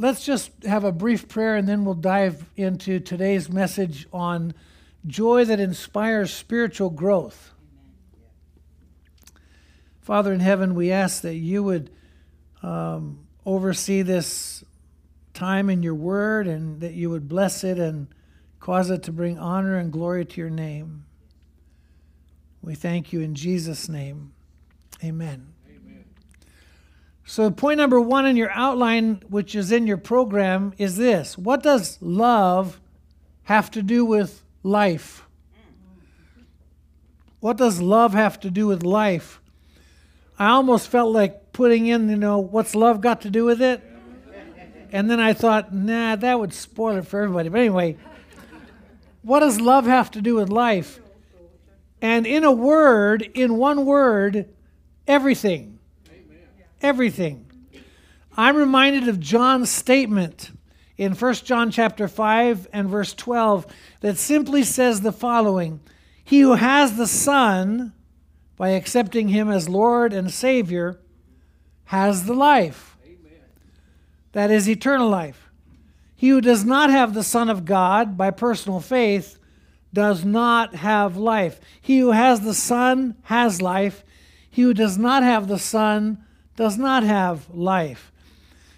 let's just have a brief prayer and then we'll dive into today's message on joy that inspires spiritual growth. Father in heaven, we ask that you would um, oversee this time in your word and that you would bless it and cause it to bring honor and glory to your name. We thank you in Jesus' name. Amen. So, point number one in your outline, which is in your program, is this What does love have to do with life? What does love have to do with life? I almost felt like putting in, you know, what's love got to do with it? And then I thought, nah, that would spoil it for everybody. But anyway, what does love have to do with life? And in a word, in one word, everything. Everything. I'm reminded of John's statement in 1 John chapter 5 and verse 12 that simply says the following He who has the Son, by accepting him as Lord and Savior, has the life. Amen. That is eternal life. He who does not have the Son of God by personal faith does not have life. He who has the Son has life. He who does not have the Son does not have life.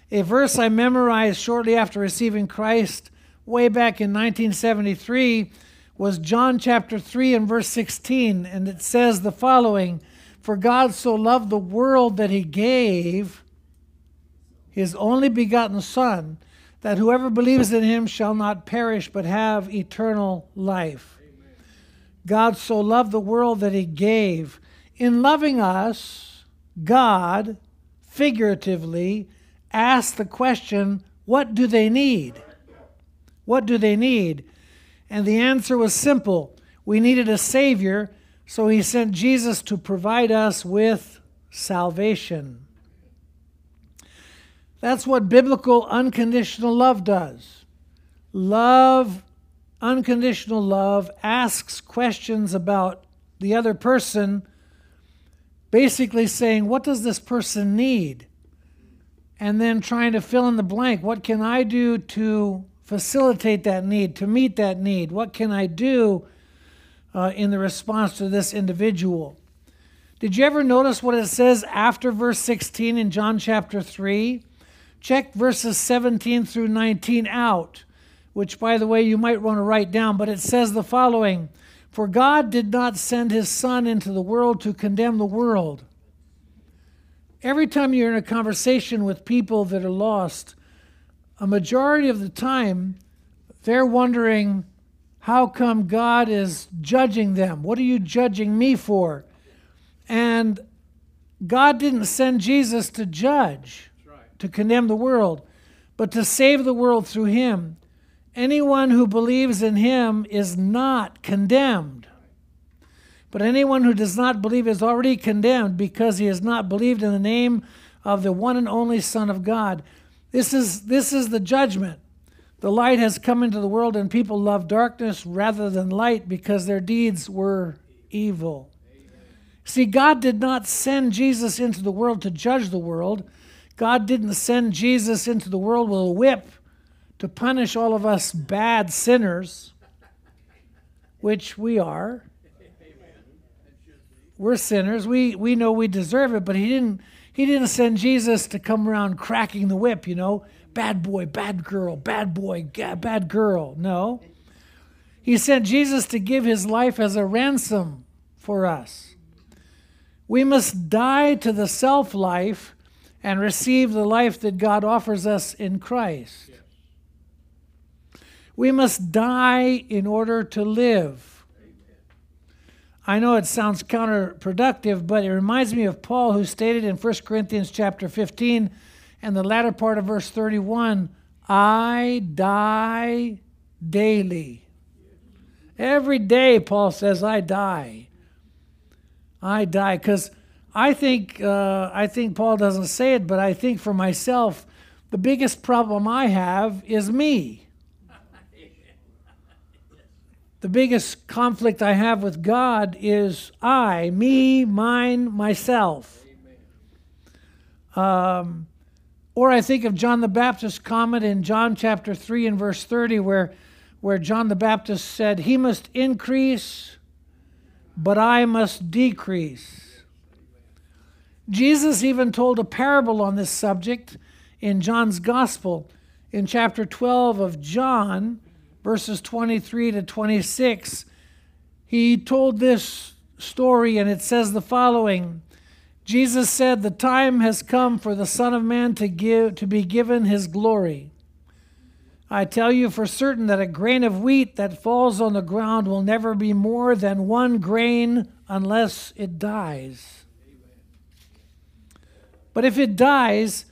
A verse I memorized shortly after receiving Christ way back in 1973 was John chapter 3 and verse 16, and it says the following For God so loved the world that he gave his only begotten Son, that whoever believes in him shall not perish but have eternal life. God so loved the world that he gave. In loving us, God, figuratively, ask the question, What do they need? What do they need? And the answer was simple we needed a Savior, so He sent Jesus to provide us with salvation. That's what biblical unconditional love does. Love, unconditional love, asks questions about the other person, basically saying, What does this person need? And then trying to fill in the blank. What can I do to facilitate that need, to meet that need? What can I do uh, in the response to this individual? Did you ever notice what it says after verse 16 in John chapter 3? Check verses 17 through 19 out, which, by the way, you might want to write down, but it says the following For God did not send his Son into the world to condemn the world. Every time you're in a conversation with people that are lost, a majority of the time, they're wondering, how come God is judging them? What are you judging me for? And God didn't send Jesus to judge, right. to condemn the world, but to save the world through him. Anyone who believes in him is not condemned. But anyone who does not believe is already condemned because he has not believed in the name of the one and only Son of God. This is, this is the judgment. The light has come into the world, and people love darkness rather than light because their deeds were evil. See, God did not send Jesus into the world to judge the world. God didn't send Jesus into the world with a whip to punish all of us bad sinners, which we are. We're sinners. We, we know we deserve it, but He didn't he didn't send Jesus to come around cracking the whip, you know, bad boy, bad girl, bad boy, bad girl. No. He sent Jesus to give his life as a ransom for us. We must die to the self life and receive the life that God offers us in Christ. We must die in order to live. I know it sounds counterproductive, but it reminds me of Paul who stated in 1 Corinthians chapter 15 and the latter part of verse 31, I die daily. Every day, Paul says, I die. I die. Because I think, uh, I think Paul doesn't say it, but I think for myself, the biggest problem I have is me. The biggest conflict I have with God is I, me, mine, myself. Um, Or I think of John the Baptist's comment in John chapter 3 and verse 30, where, where John the Baptist said, He must increase, but I must decrease. Jesus even told a parable on this subject in John's Gospel in chapter 12 of John, verses 23 to 26. He told this story, and it says the following Jesus said, The time has come for the Son of Man to, give, to be given his glory. I tell you for certain that a grain of wheat that falls on the ground will never be more than one grain unless it dies. But if it dies,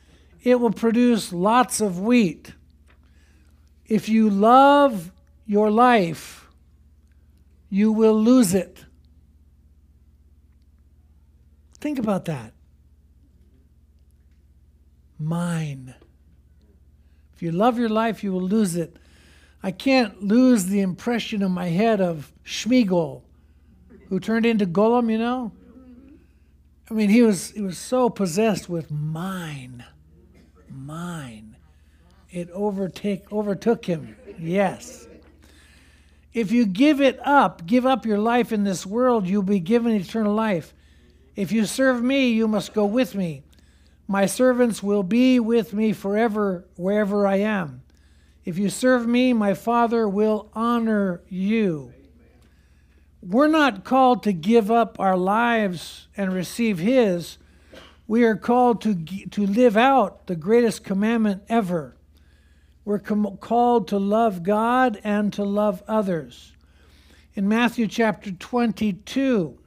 it will produce lots of wheat. If you love your life, you will lose it. Think about that. Mine. If you love your life, you will lose it. I can't lose the impression in my head of Smeagol, who turned into Gollum, you know? I mean, he was, he was so possessed with mine. Mine. It overtake, overtook him. Yes. If you give it up, give up your life in this world, you'll be given eternal life. If you serve me, you must go with me. My servants will be with me forever, wherever I am. If you serve me, my Father will honor you. We're not called to give up our lives and receive His. We are called to, to live out the greatest commandment ever. We're com- called to love God and to love others. In Matthew chapter 22,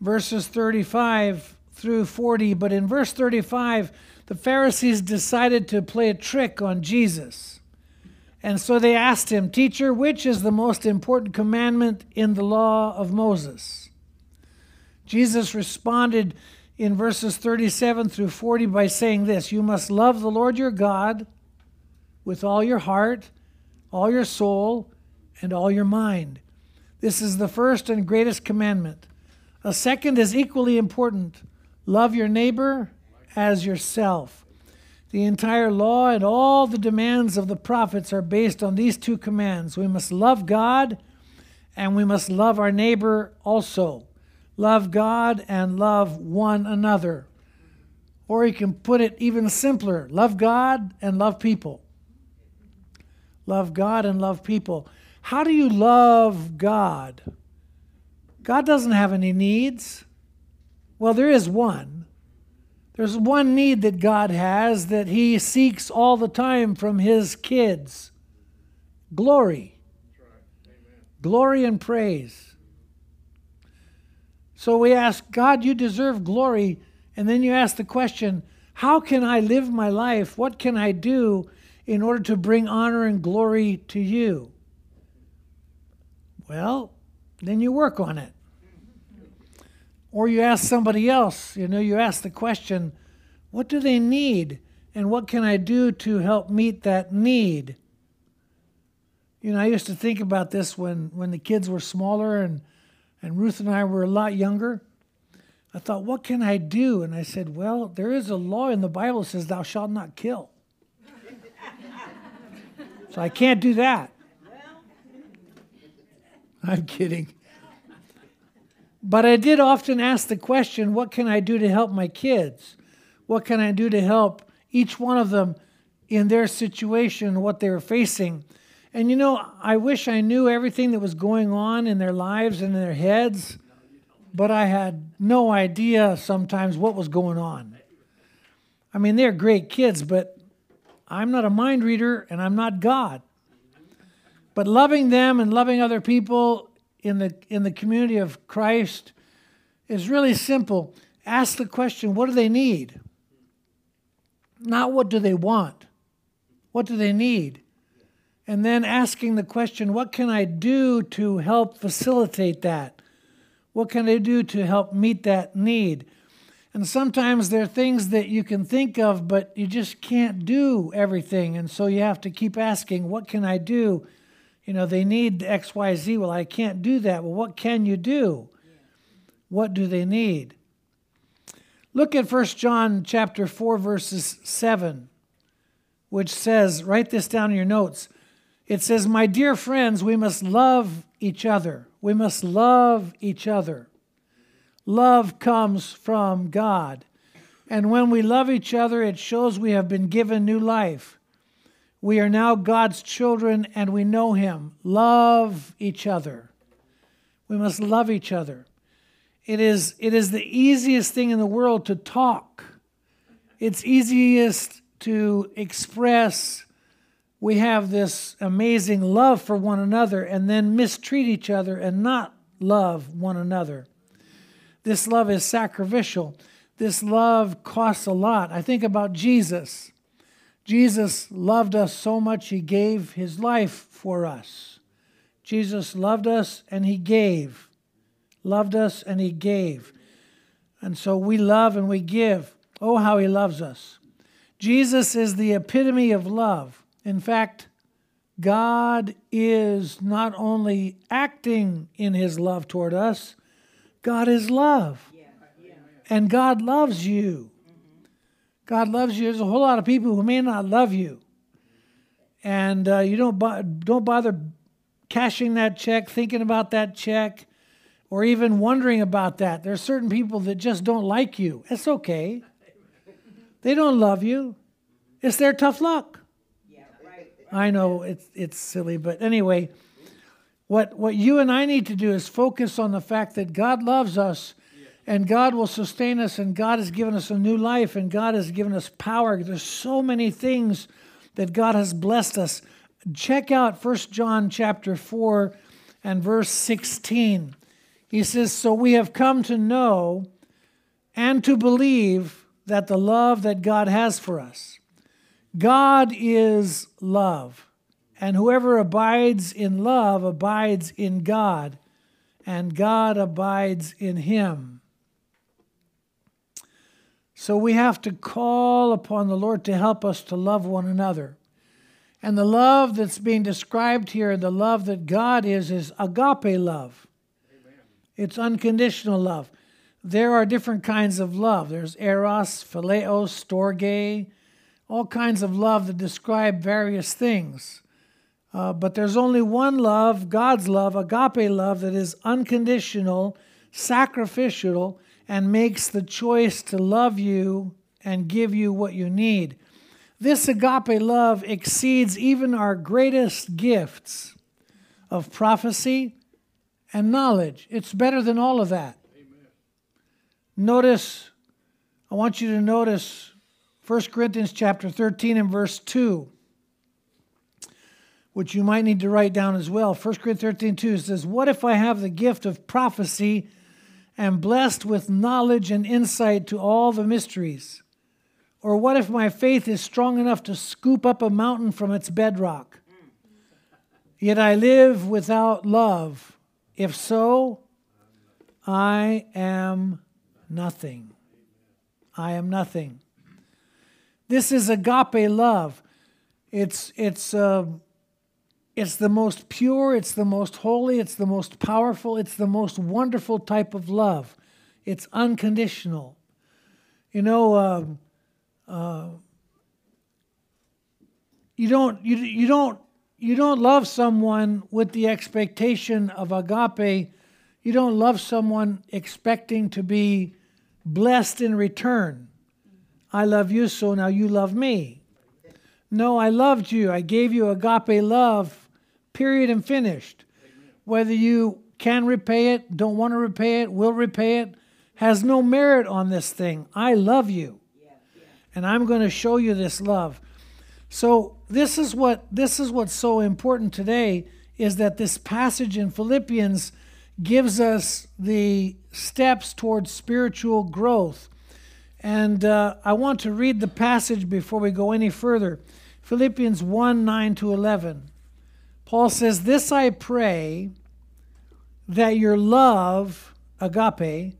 verses 35 through 40. But in verse 35, the Pharisees decided to play a trick on Jesus. And so they asked him, Teacher, which is the most important commandment in the law of Moses? Jesus responded in verses 37 through 40 by saying this You must love the Lord your God with all your heart, all your soul, and all your mind. This is the first and greatest commandment. A second is equally important love your neighbor as yourself. The entire law and all the demands of the prophets are based on these two commands. We must love God and we must love our neighbor also. Love God and love one another. Or you can put it even simpler love God and love people. Love God and love people. How do you love God? God doesn't have any needs. Well, there is one. There's one need that God has that He seeks all the time from His kids glory. Glory and praise. So we ask, God, you deserve glory. And then you ask the question, how can I live my life? What can I do in order to bring honor and glory to you? Well, then you work on it. Or you ask somebody else, you know, you ask the question, what do they need? And what can I do to help meet that need? You know, I used to think about this when, when the kids were smaller and, and Ruth and I were a lot younger. I thought, what can I do? And I said, well, there is a law in the Bible that says, thou shalt not kill. So I can't do that. I'm kidding. But I did often ask the question what can I do to help my kids? What can I do to help each one of them in their situation, what they were facing? And you know, I wish I knew everything that was going on in their lives and in their heads, but I had no idea sometimes what was going on. I mean, they're great kids, but I'm not a mind reader and I'm not God. But loving them and loving other people in the in the community of Christ is really simple. Ask the question, what do they need? Not what do they want? What do they need? And then asking the question, what can I do to help facilitate that? What can I do to help meet that need? And sometimes there are things that you can think of, but you just can't do everything. And so you have to keep asking, what can I do you know, they need XYZ. Well, I can't do that. Well, what can you do? What do they need? Look at 1 John chapter 4 verses 7, which says, write this down in your notes. It says, "My dear friends, we must love each other. We must love each other. Love comes from God. And when we love each other, it shows we have been given new life. We are now God's children and we know Him. Love each other. We must love each other. It is, it is the easiest thing in the world to talk, it's easiest to express we have this amazing love for one another and then mistreat each other and not love one another. This love is sacrificial. This love costs a lot. I think about Jesus. Jesus loved us so much, he gave his life for us. Jesus loved us and he gave. Loved us and he gave. And so we love and we give. Oh, how he loves us. Jesus is the epitome of love. In fact, God is not only acting in his love toward us, God is love. And God loves you. God loves you. There's a whole lot of people who may not love you. And uh, you don't, don't bother cashing that check, thinking about that check, or even wondering about that. There's certain people that just don't like you. It's okay. They don't love you. It's their tough luck. Yeah, right. I know it's it's silly, but anyway, what what you and I need to do is focus on the fact that God loves us and God will sustain us and God has given us a new life and God has given us power. There's so many things that God has blessed us. Check out 1 John chapter 4 and verse 16. He says, So we have come to know and to believe that the love that God has for us. God is love, and whoever abides in love abides in God, and God abides in him. So we have to call upon the Lord to help us to love one another. And the love that's being described here, the love that God is, is agape love. Amen. It's unconditional love. There are different kinds of love. There's eros, phileo, storge, all kinds of love that describe various things. Uh, but there's only one love, God's love, agape love, that is unconditional, sacrificial, and makes the choice to love you and give you what you need. This agape love exceeds even our greatest gifts of prophecy and knowledge. It's better than all of that. Amen. Notice, I want you to notice 1 Corinthians chapter 13 and verse 2, which you might need to write down as well. 1 Corinthians 13 2 says, What if I have the gift of prophecy and blessed with knowledge and insight to all the mysteries? Or what if my faith is strong enough to scoop up a mountain from its bedrock? Yet I live without love. If so, I am nothing. I am nothing. This is agape love. It's, it's, uh, it's the most pure, it's the most holy, it's the most powerful, it's the most wonderful type of love. It's unconditional. You know, uh, uh, you don't you, you don't you don't love someone with the expectation of agape. You don't love someone expecting to be blessed in return. I love you, so now you love me. No, I loved you. I gave you agape love, period and finished. Whether you can repay it, don't want to repay it, will repay it, has no merit on this thing. I love you. And I'm going to show you this love. So this is what this is what's so important today is that this passage in Philippians gives us the steps towards spiritual growth. And uh, I want to read the passage before we go any further. Philippians 1 9 to 11. Paul says, This I pray that your love, agape,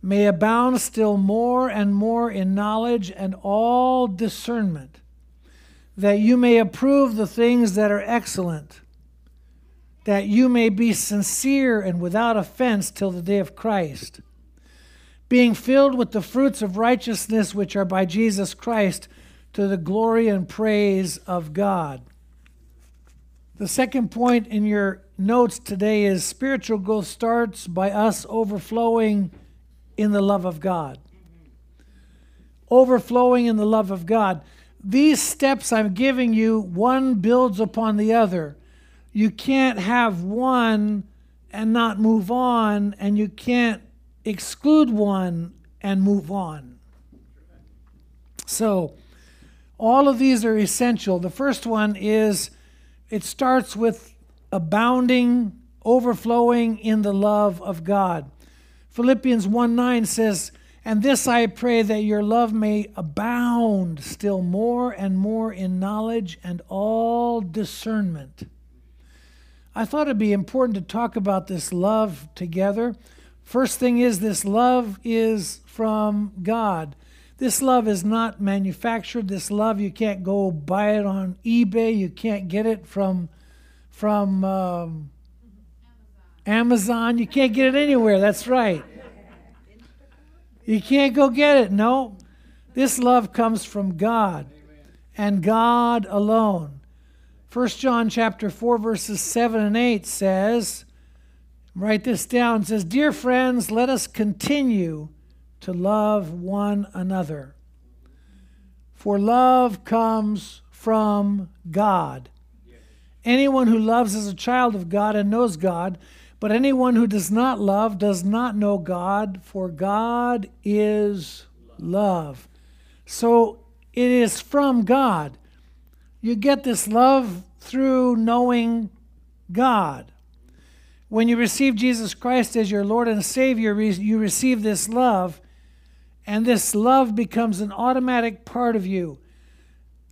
may abound still more and more in knowledge and all discernment, that you may approve the things that are excellent, that you may be sincere and without offense till the day of Christ being filled with the fruits of righteousness which are by Jesus Christ to the glory and praise of God. The second point in your notes today is spiritual growth starts by us overflowing in the love of God. Overflowing in the love of God. These steps I'm giving you, one builds upon the other. You can't have one and not move on, and you can't exclude one and move on. So, all of these are essential. The first one is it starts with abounding, overflowing in the love of God. Philippians 1 9 says, And this I pray that your love may abound still more and more in knowledge and all discernment. I thought it'd be important to talk about this love together. First thing is, this love is from God. This love is not manufactured. This love, you can't go buy it on eBay. You can't get it from, from um, Amazon. You can't get it anywhere. That's right. You can't go get it. No. This love comes from God and God alone. 1 John chapter 4 verses 7 and 8 says, write this down, says, "Dear friends, let us continue to love one another. For love comes from God. Anyone who loves is a child of God and knows God, but anyone who does not love does not know God, for God is love. So it is from God. You get this love through knowing God. When you receive Jesus Christ as your Lord and Savior, you receive this love and this love becomes an automatic part of you.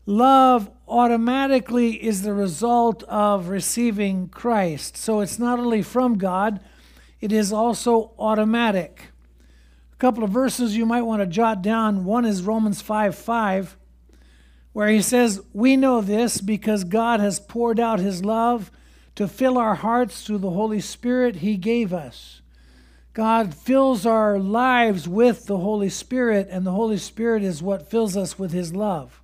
Love automatically is the result of receiving Christ. So it's not only from God, it is also automatic. A couple of verses you might want to jot down. One is Romans 5 5, where he says, We know this because God has poured out his love to fill our hearts through the Holy Spirit he gave us. God fills our lives with the Holy Spirit, and the Holy Spirit is what fills us with his love.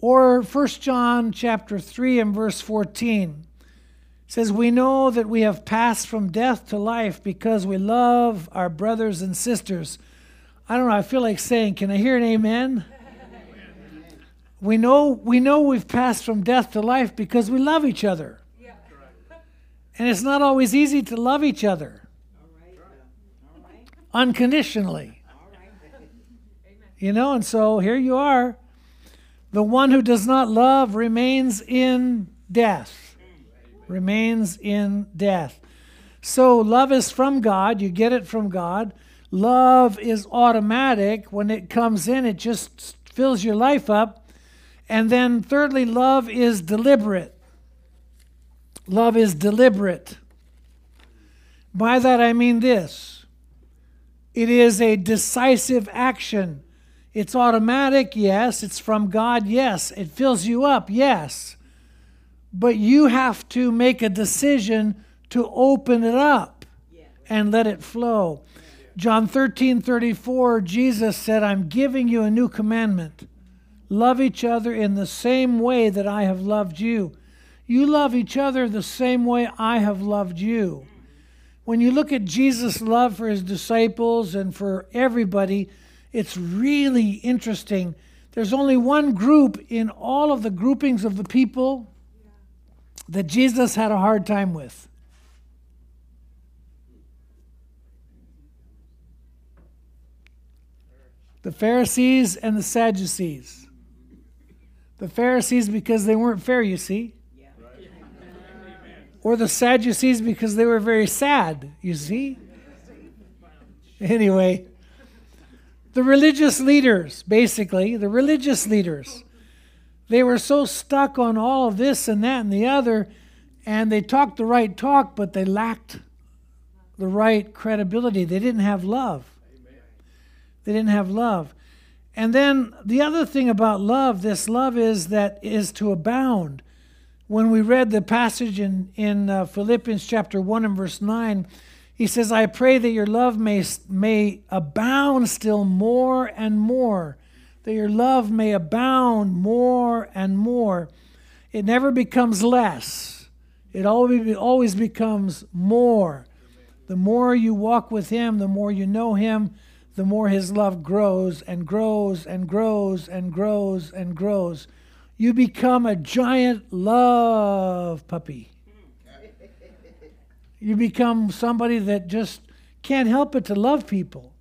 Or 1 John chapter 3 and verse 14 says, We know that we have passed from death to life because we love our brothers and sisters. I don't know, I feel like saying, Can I hear an amen? We know, we know we've passed from death to life because we love each other. Yeah. And it's not always easy to love each other unconditionally. You know, and so here you are. The one who does not love remains in death. Remains in death. So love is from God. You get it from God. Love is automatic. When it comes in, it just fills your life up. And then, thirdly, love is deliberate. Love is deliberate. By that I mean this it is a decisive action. It's automatic, yes. It's from God, yes. It fills you up, yes. But you have to make a decision to open it up and let it flow. John 13 34, Jesus said, I'm giving you a new commandment. Love each other in the same way that I have loved you. You love each other the same way I have loved you when you look at Jesus' love for his disciples and for everybody, it's really interesting. There's only one group in all of the groupings of the people that Jesus had a hard time with. The Pharisees and the Sadducees. The Pharisees, because they weren't fair, you see or the Sadducees because they were very sad, you see? Anyway, the religious leaders, basically, the religious leaders, they were so stuck on all of this and that and the other, and they talked the right talk, but they lacked the right credibility. They didn't have love. They didn't have love. And then the other thing about love, this love is that is to abound when we read the passage in, in uh, Philippians chapter 1 and verse 9, He says, I pray that your love may, may abound still more and more, that your love may abound more and more. It never becomes less, it always, always becomes more. The more you walk with Him, the more you know Him, the more His love grows and grows and grows and grows and grows. You become a giant love puppy. You become somebody that just can't help but to love people.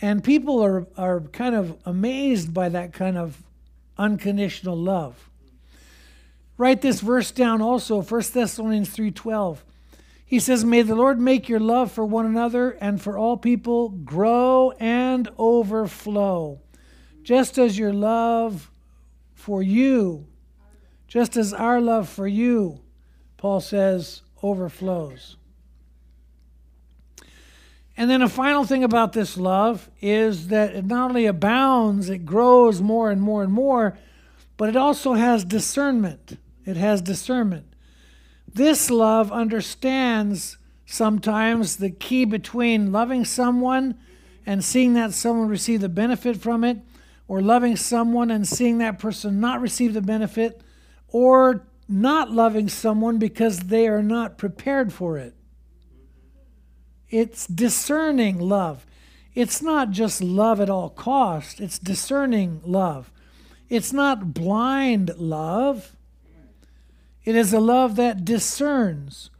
And people are, are kind of amazed by that kind of unconditional love. Write this verse down also, 1 Thessalonians 3:12. He says, May the Lord make your love for one another and for all people grow and overflow, just as your love for you, just as our love for you, Paul says, overflows. And then a final thing about this love is that it not only abounds, it grows more and more and more, but it also has discernment. It has discernment. This love understands sometimes the key between loving someone and seeing that someone receive the benefit from it, or loving someone and seeing that person not receive the benefit, or not loving someone because they are not prepared for it. It's discerning love. It's not just love at all cost, it's discerning love. It's not blind love. It is a love that discerns.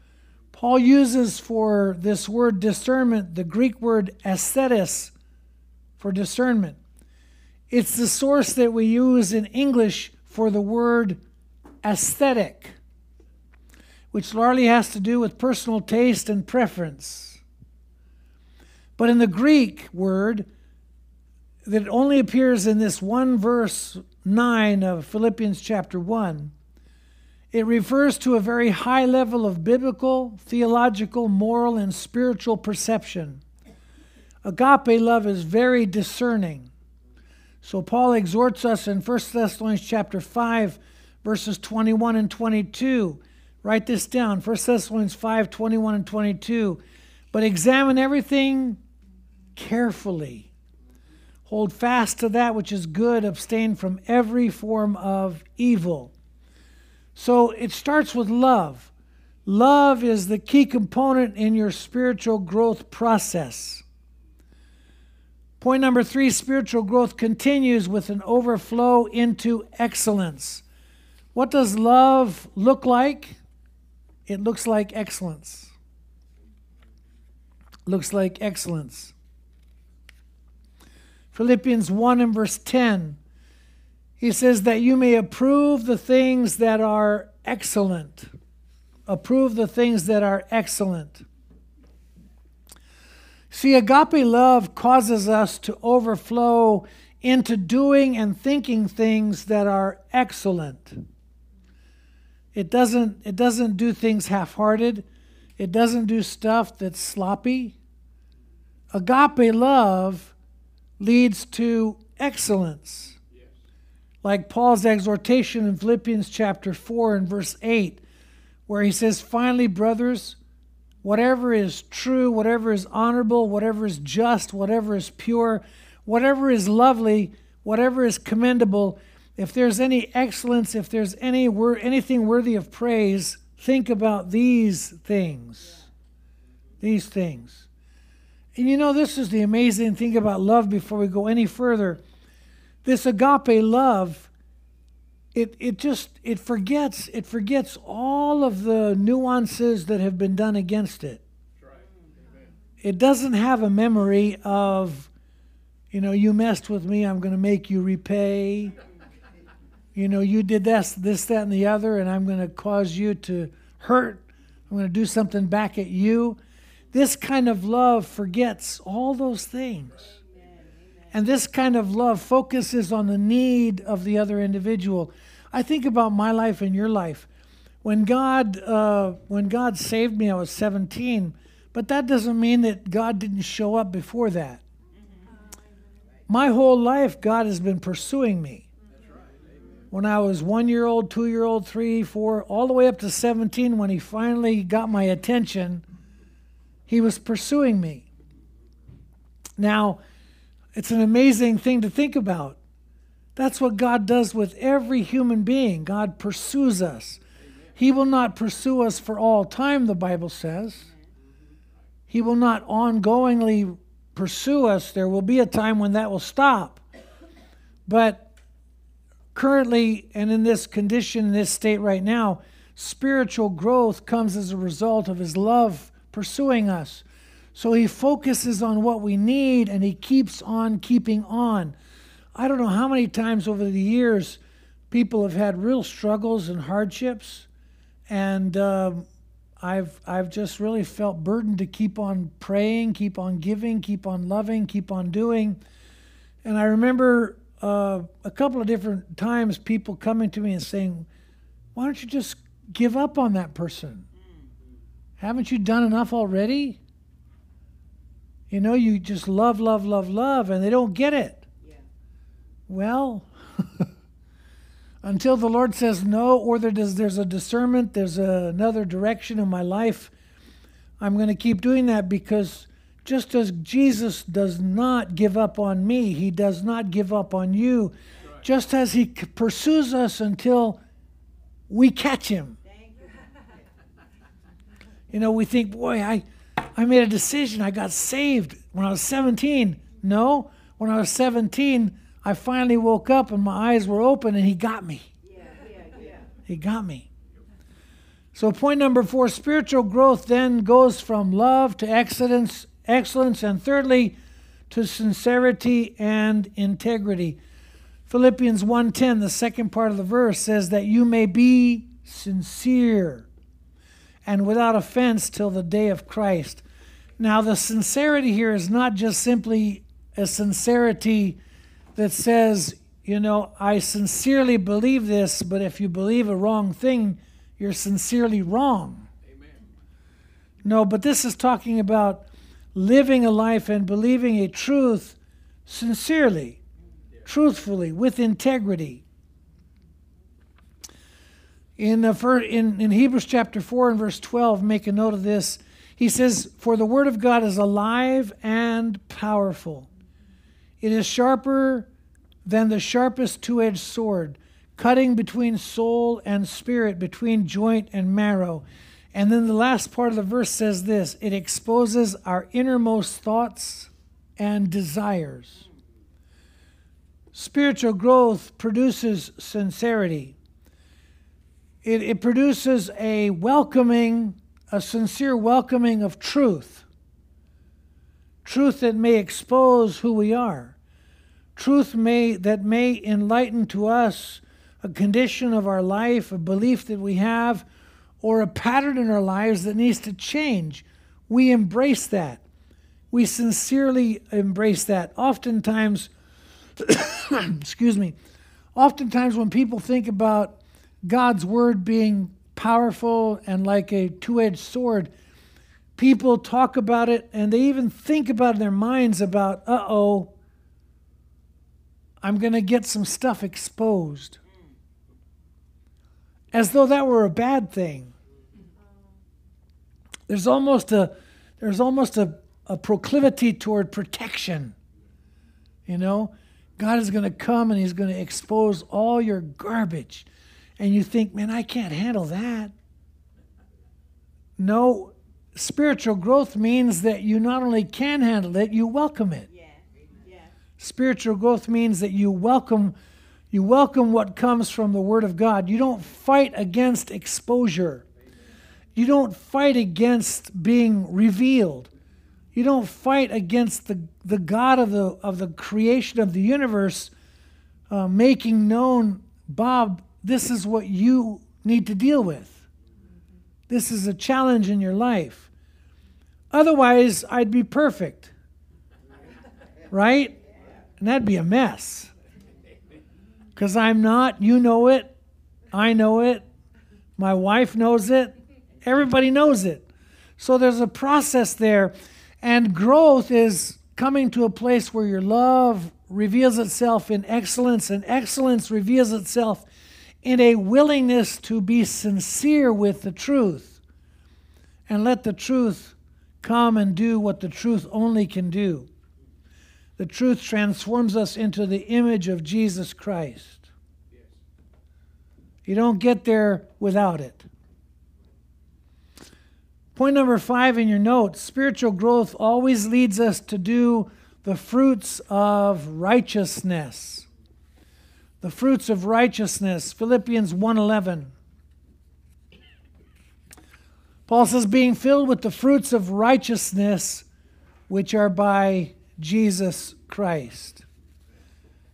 Paul uses for this word discernment the Greek word aisthesis for discernment. It's the source that we use in English for the word aesthetic, which largely has to do with personal taste and preference. But in the Greek word, that only appears in this one verse 9 of Philippians chapter 1, it refers to a very high level of biblical, theological, moral, and spiritual perception. Agape love is very discerning. So Paul exhorts us in 1 Thessalonians chapter 5 verses 21 and 22. Write this down 1 Thessalonians 5 21 and 22. But examine everything carefully. Hold fast to that which is good, abstain from every form of evil. So it starts with love. Love is the key component in your spiritual growth process. Point number three spiritual growth continues with an overflow into excellence. What does love look like? It looks like excellence. Looks like excellence. Philippians 1 and verse 10, he says that you may approve the things that are excellent. Approve the things that are excellent. See, agape love causes us to overflow into doing and thinking things that are excellent. It doesn't, it doesn't do things half hearted, it doesn't do stuff that's sloppy. Agape love leads to excellence. Like Paul's exhortation in Philippians chapter 4 and verse 8, where he says, Finally, brothers, whatever is true, whatever is honorable, whatever is just, whatever is pure, whatever is lovely, whatever is commendable, if there's any excellence, if there's any wor- anything worthy of praise, think about these things. These things. And you know, this is the amazing thing about love before we go any further. This agape love, it, it just it forgets it forgets all of the nuances that have been done against it. It doesn't have a memory of you know you messed with me i'm going to make you repay. You know you did this this that and the other and i'm going to cause you to hurt. I'm going to do something back at you. This kind of love forgets all those things. And this kind of love focuses on the need of the other individual. I think about my life and your life. When God, uh, when God saved me, I was 17, but that doesn't mean that God didn't show up before that. My whole life, God has been pursuing me. When I was one year old, two year old, three, four, all the way up to 17, when He finally got my attention, He was pursuing me. Now, it's an amazing thing to think about. That's what God does with every human being. God pursues us. He will not pursue us for all time, the Bible says. He will not ongoingly pursue us. There will be a time when that will stop. But currently, and in this condition, in this state right now, spiritual growth comes as a result of His love pursuing us. So He focuses on what we need and He keeps on keeping on. I don't know how many times over the years people have had real struggles and hardships, and um, I've I've just really felt burdened to keep on praying, keep on giving, keep on loving, keep on doing. And I remember uh, a couple of different times people coming to me and saying, "Why don't you just give up on that person? Haven't you done enough already?" You know, you just love, love, love, love, and they don't get it. Well, until the Lord says no, or there's a discernment, there's a, another direction in my life, I'm going to keep doing that because just as Jesus does not give up on me, he does not give up on you. Just as he pursues us until we catch him. You know, we think, boy, I, I made a decision. I got saved when I was 17. No, when I was 17, I finally woke up and my eyes were open and he got me. Yeah, yeah, yeah. He got me. So, point number four spiritual growth then goes from love to excellence, excellence and thirdly, to sincerity and integrity. Philippians 1:10, the second part of the verse says that you may be sincere and without offense till the day of Christ. Now, the sincerity here is not just simply a sincerity that says, you know, I sincerely believe this, but if you believe a wrong thing, you're sincerely wrong. Amen. No, but this is talking about living a life and believing a truth sincerely, yeah. truthfully, with integrity. In, the, in, in Hebrews chapter 4 and verse 12, make a note of this. He says, For the word of God is alive and powerful. It is sharper than the sharpest two edged sword, cutting between soul and spirit, between joint and marrow. And then the last part of the verse says this it exposes our innermost thoughts and desires. Spiritual growth produces sincerity, it, it produces a welcoming a sincere welcoming of truth. Truth that may expose who we are. Truth may, that may enlighten to us a condition of our life, a belief that we have, or a pattern in our lives that needs to change. We embrace that. We sincerely embrace that. Oftentimes, excuse me, oftentimes when people think about God's word being powerful and like a two edged sword. People talk about it and they even think about in their minds about, uh oh, I'm going to get some stuff exposed. As though that were a bad thing. There's almost a there's almost a, a proclivity toward protection. You know, God is going to come and He's going to expose all your garbage and you think, man, I can't handle that. No, spiritual growth means that you not only can handle it, you welcome it. Yeah. Yeah. Spiritual growth means that you welcome you welcome what comes from the word of God. You don't fight against exposure. You don't fight against being revealed. You don't fight against the, the God of the, of the creation of the universe uh, making known, Bob, this is what you need to deal with. This is a challenge in your life. Otherwise, I'd be perfect. Right? And that'd be a mess. Because I'm not, you know it, I know it, my wife knows it, everybody knows it. So there's a process there. And growth is coming to a place where your love reveals itself in excellence, and excellence reveals itself in a willingness to be sincere with the truth and let the truth come and do what the truth only can do. The truth transforms us into the image of Jesus Christ. You don't get there without it. Point number five in your notes spiritual growth always leads us to do the fruits of righteousness. The fruits of righteousness, Philippians 1:11. Paul says being filled with the fruits of righteousness which are by Jesus Christ.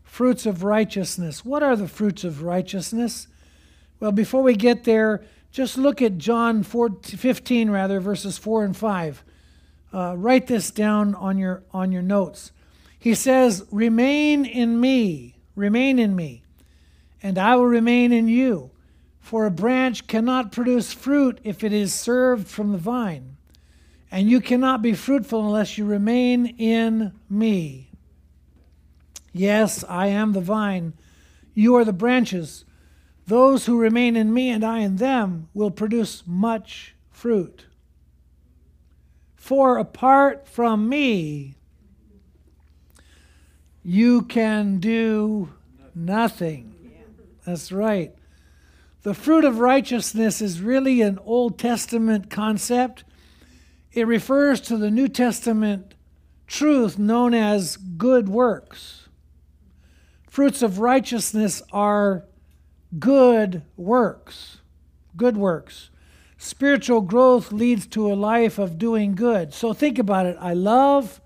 Fruits of righteousness. What are the fruits of righteousness? Well, before we get there, just look at John 4, 15, rather, verses 4 and 5. Uh, write this down on your, on your notes. He says, Remain in me, remain in me, and I will remain in you. For a branch cannot produce fruit if it is served from the vine, and you cannot be fruitful unless you remain in me. Yes, I am the vine, you are the branches. Those who remain in me and I in them will produce much fruit. For apart from me, you can do nothing. That's right. The fruit of righteousness is really an Old Testament concept. It refers to the New Testament truth known as good works. Fruits of righteousness are good works. Good works. Spiritual growth leads to a life of doing good. So think about it. I love,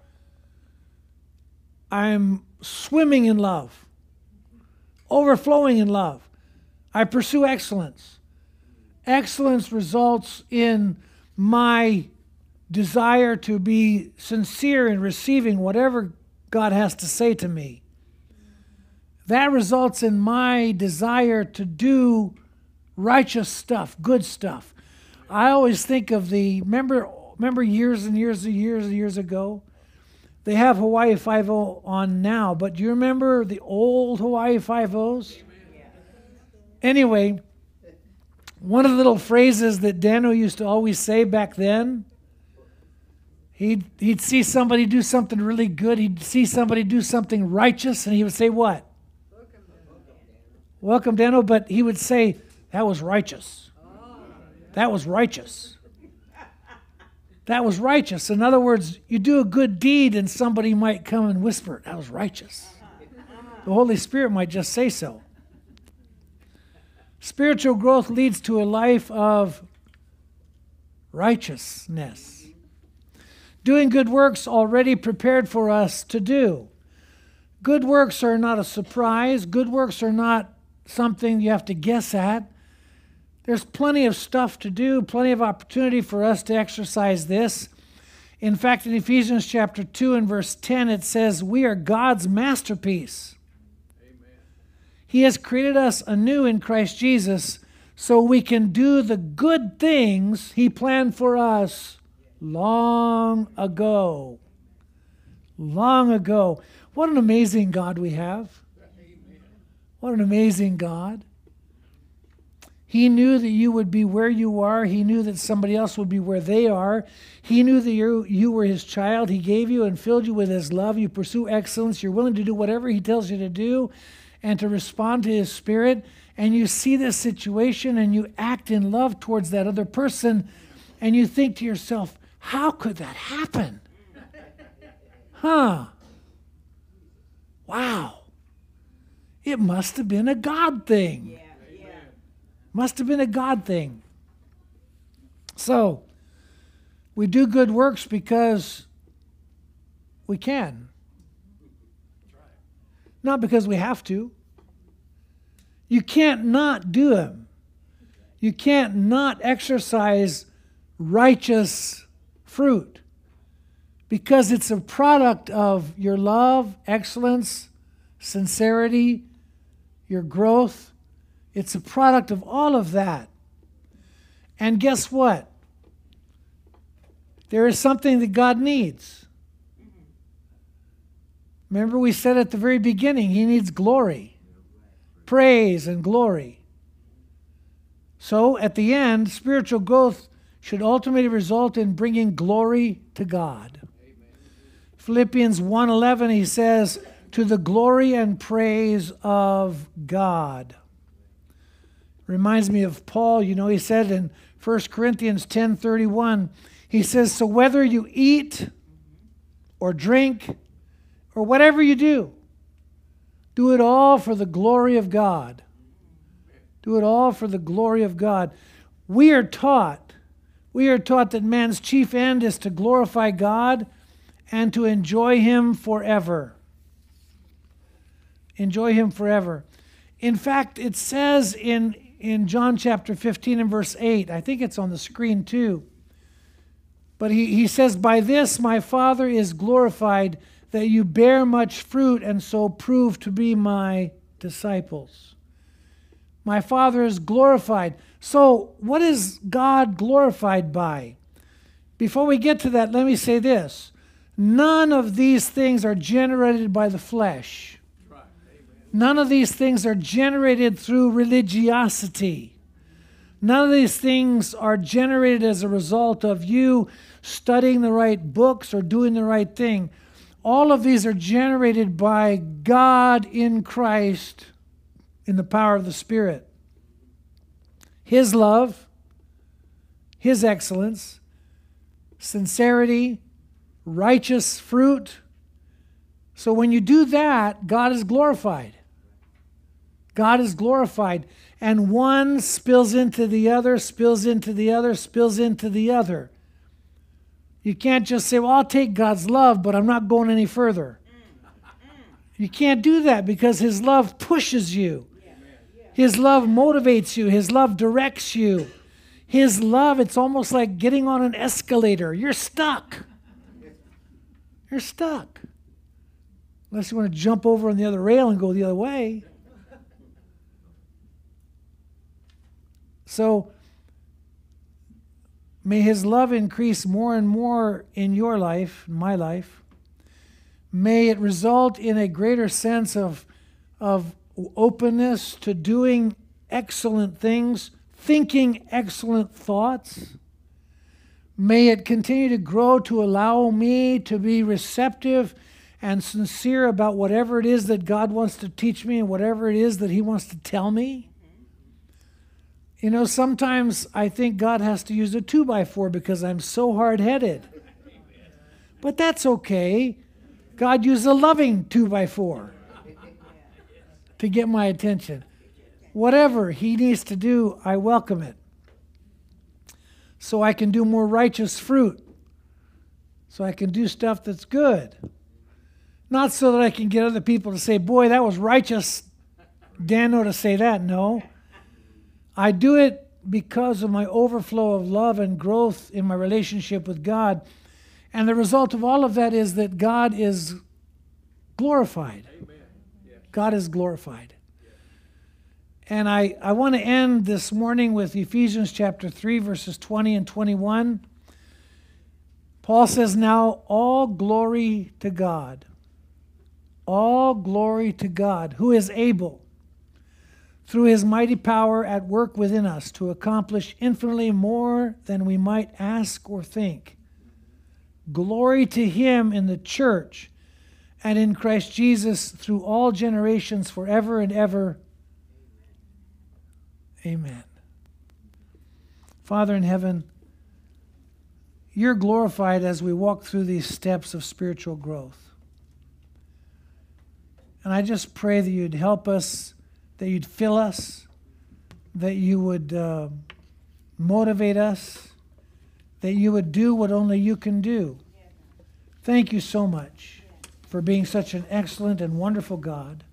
I'm swimming in love, overflowing in love. I pursue excellence. Excellence results in my desire to be sincere in receiving whatever God has to say to me that results in my desire to do righteous stuff, good stuff. I always think of the remember remember years and years and years and years ago. They have Hawaii Five O on now, but do you remember the old Hawaii Five Os? Anyway, one of the little phrases that Danno used to always say back then. He'd, he'd see somebody do something really good. He'd see somebody do something righteous, and he would say, What? welcome Daniel, Welcome, Daniel. but he would say, that was righteous. That was righteous. That was righteous. In other words, you do a good deed and somebody might come and whisper, that was righteous. The Holy Spirit might just say so. Spiritual growth leads to a life of righteousness. Doing good works already prepared for us to do. Good works are not a surprise. Good works are not something you have to guess at. There's plenty of stuff to do, plenty of opportunity for us to exercise this. In fact, in Ephesians chapter 2 and verse 10, it says, We are God's masterpiece. He has created us anew in Christ Jesus so we can do the good things He planned for us long ago. Long ago. What an amazing God we have. What an amazing God. He knew that you would be where you are. He knew that somebody else would be where they are. He knew that you, you were his child. He gave you and filled you with his love. You pursue excellence. You're willing to do whatever he tells you to do and to respond to his spirit. And you see this situation and you act in love towards that other person. And you think to yourself, how could that happen? Huh. Wow. It must have been a God thing. Yeah, yeah. Must have been a God thing. So, we do good works because we can, not because we have to. You can't not do them. You can't not exercise righteous fruit because it's a product of your love, excellence, sincerity, your growth. It's a product of all of that. And guess what? There is something that God needs. Remember, we said at the very beginning, He needs glory, praise, and glory. So at the end, spiritual growth should ultimately result in bringing glory to God. Philippians 1:11 he says to the glory and praise of God. Reminds me of Paul, you know, he said in 1 Corinthians 10:31, he says, "So whether you eat or drink or whatever you do, do it all for the glory of God." Do it all for the glory of God. We are taught, we are taught that man's chief end is to glorify God and to enjoy him forever. Enjoy him forever. In fact, it says in, in John chapter 15 and verse 8, I think it's on the screen too. But he, he says, By this my Father is glorified, that you bear much fruit and so prove to be my disciples. My Father is glorified. So, what is God glorified by? Before we get to that, let me say this none of these things are generated by the flesh. None of these things are generated through religiosity. None of these things are generated as a result of you studying the right books or doing the right thing. All of these are generated by God in Christ in the power of the Spirit. His love, His excellence, sincerity, righteous fruit. So when you do that, God is glorified. God is glorified. And one spills into the other, spills into the other, spills into the other. You can't just say, Well, I'll take God's love, but I'm not going any further. You can't do that because His love pushes you. His love motivates you, His love directs you. His love, it's almost like getting on an escalator. You're stuck. You're stuck. Unless you want to jump over on the other rail and go the other way. So, may His love increase more and more in your life, my life. May it result in a greater sense of, of openness to doing excellent things, thinking excellent thoughts. May it continue to grow to allow me to be receptive and sincere about whatever it is that God wants to teach me and whatever it is that He wants to tell me. You know, sometimes I think God has to use a two by four because I'm so hard headed. But that's okay. God used a loving two by four to get my attention. Whatever he needs to do, I welcome it. So I can do more righteous fruit. So I can do stuff that's good. Not so that I can get other people to say, boy, that was righteous. Danno to say that. No. I do it because of my overflow of love and growth in my relationship with God. And the result of all of that is that God is glorified. God is glorified. And I, I want to end this morning with Ephesians chapter 3, verses 20 and 21. Paul says, Now all glory to God. All glory to God, who is able, through his mighty power at work within us, to accomplish infinitely more than we might ask or think. Glory to him in the church and in Christ Jesus through all generations, forever and ever. Amen. Father in heaven, you're glorified as we walk through these steps of spiritual growth. And I just pray that you'd help us, that you'd fill us, that you would uh, motivate us, that you would do what only you can do. Thank you so much for being such an excellent and wonderful God.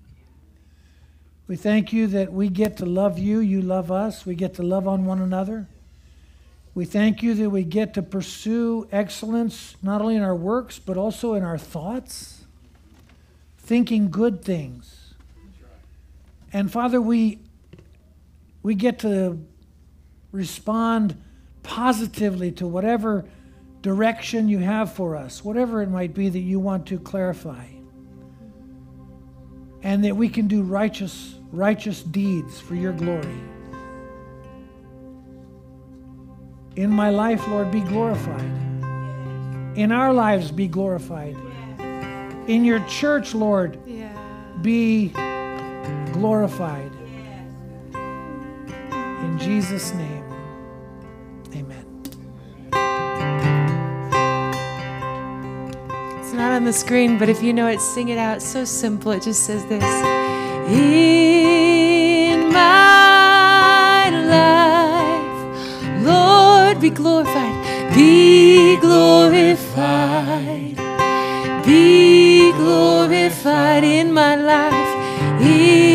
We thank you that we get to love you, you love us, we get to love on one another. We thank you that we get to pursue excellence not only in our works, but also in our thoughts, thinking good things. And Father, we, we get to respond positively to whatever direction you have for us, whatever it might be that you want to clarify. And that we can do righteous, righteous deeds for your glory. In my life, Lord, be glorified. In our lives, be glorified. In your church, Lord, Yeah. be glorified. In Jesus' name, amen. It's not on the screen, but if you know it, sing it out. It's so simple. It just says this In my life, Lord, be glorified, be glorified, be glorified in my life. In